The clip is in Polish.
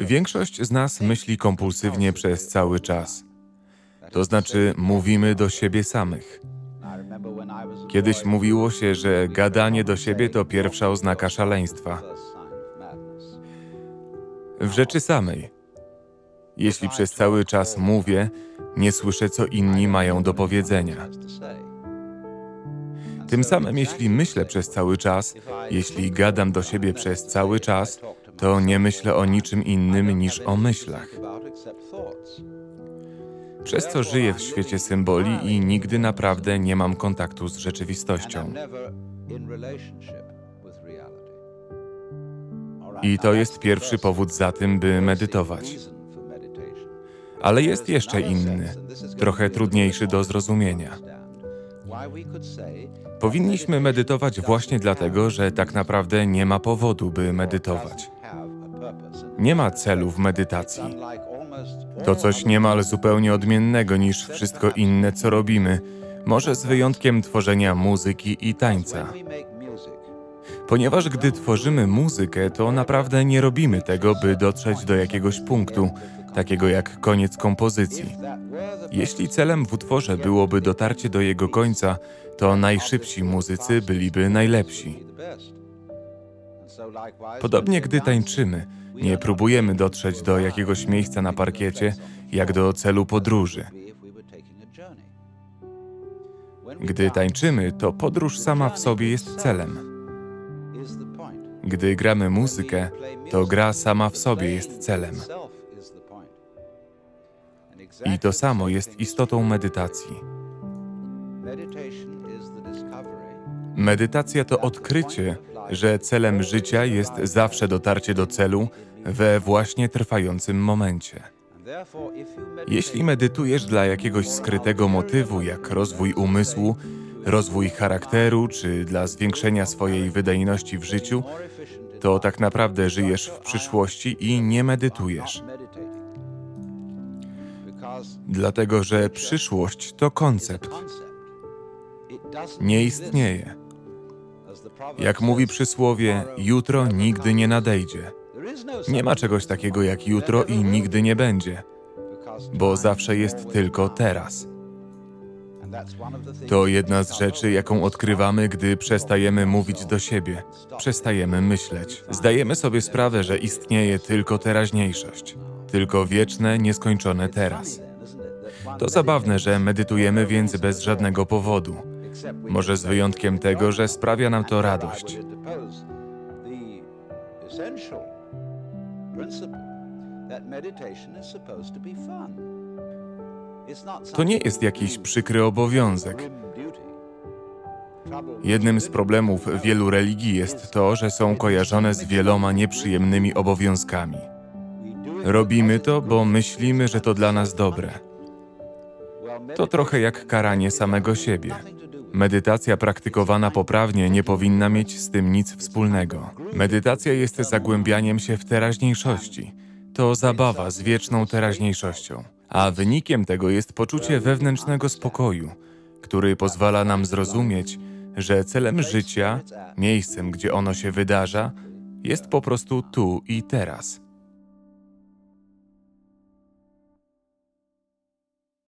Większość z nas myśli kompulsywnie przez cały czas. To znaczy, mówimy do siebie samych. Kiedyś mówiło się, że gadanie do siebie to pierwsza oznaka szaleństwa. W rzeczy samej. Jeśli przez cały czas mówię, nie słyszę, co inni mają do powiedzenia. Tym samym, jeśli myślę przez cały czas, jeśli gadam do siebie przez cały czas, to nie myślę o niczym innym niż o myślach. Przez co żyję w świecie symboli i nigdy naprawdę nie mam kontaktu z rzeczywistością. I to jest pierwszy powód za tym, by medytować. Ale jest jeszcze inny, trochę trudniejszy do zrozumienia. Powinniśmy medytować właśnie dlatego, że tak naprawdę nie ma powodu, by medytować. Nie ma celu w medytacji. To coś niemal zupełnie odmiennego niż wszystko inne, co robimy, może z wyjątkiem tworzenia muzyki i tańca. Ponieważ gdy tworzymy muzykę, to naprawdę nie robimy tego, by dotrzeć do jakiegoś punktu, takiego jak koniec kompozycji. Jeśli celem w utworze byłoby dotarcie do jego końca, to najszybsi muzycy byliby najlepsi. Podobnie gdy tańczymy, nie próbujemy dotrzeć do jakiegoś miejsca na parkiecie, jak do celu podróży. Gdy tańczymy, to podróż sama w sobie jest celem. Gdy gramy muzykę, to gra sama w sobie jest celem. I to samo jest istotą medytacji. Medytacja to odkrycie, że celem życia jest zawsze dotarcie do celu we właśnie trwającym momencie. Jeśli medytujesz dla jakiegoś skrytego motywu, jak rozwój umysłu, rozwój charakteru czy dla zwiększenia swojej wydajności w życiu, to tak naprawdę żyjesz w przyszłości i nie medytujesz. Dlatego, że przyszłość to koncept. Nie istnieje. Jak mówi przysłowie, jutro nigdy nie nadejdzie. Nie ma czegoś takiego jak jutro i nigdy nie będzie, bo zawsze jest tylko teraz. To jedna z rzeczy, jaką odkrywamy, gdy przestajemy mówić do siebie, przestajemy myśleć. Zdajemy sobie sprawę, że istnieje tylko teraźniejszość, tylko wieczne, nieskończone teraz. To zabawne, że medytujemy więc bez żadnego powodu. Może z wyjątkiem tego, że sprawia nam to radość. To nie jest jakiś przykry obowiązek. Jednym z problemów wielu religii jest to, że są kojarzone z wieloma nieprzyjemnymi obowiązkami. Robimy to, bo myślimy, że to dla nas dobre. To trochę jak karanie samego siebie. Medytacja praktykowana poprawnie nie powinna mieć z tym nic wspólnego. Medytacja jest zagłębianiem się w teraźniejszości. To zabawa z wieczną teraźniejszością. A wynikiem tego jest poczucie wewnętrznego spokoju, który pozwala nam zrozumieć, że celem życia, miejscem, gdzie ono się wydarza, jest po prostu tu i teraz.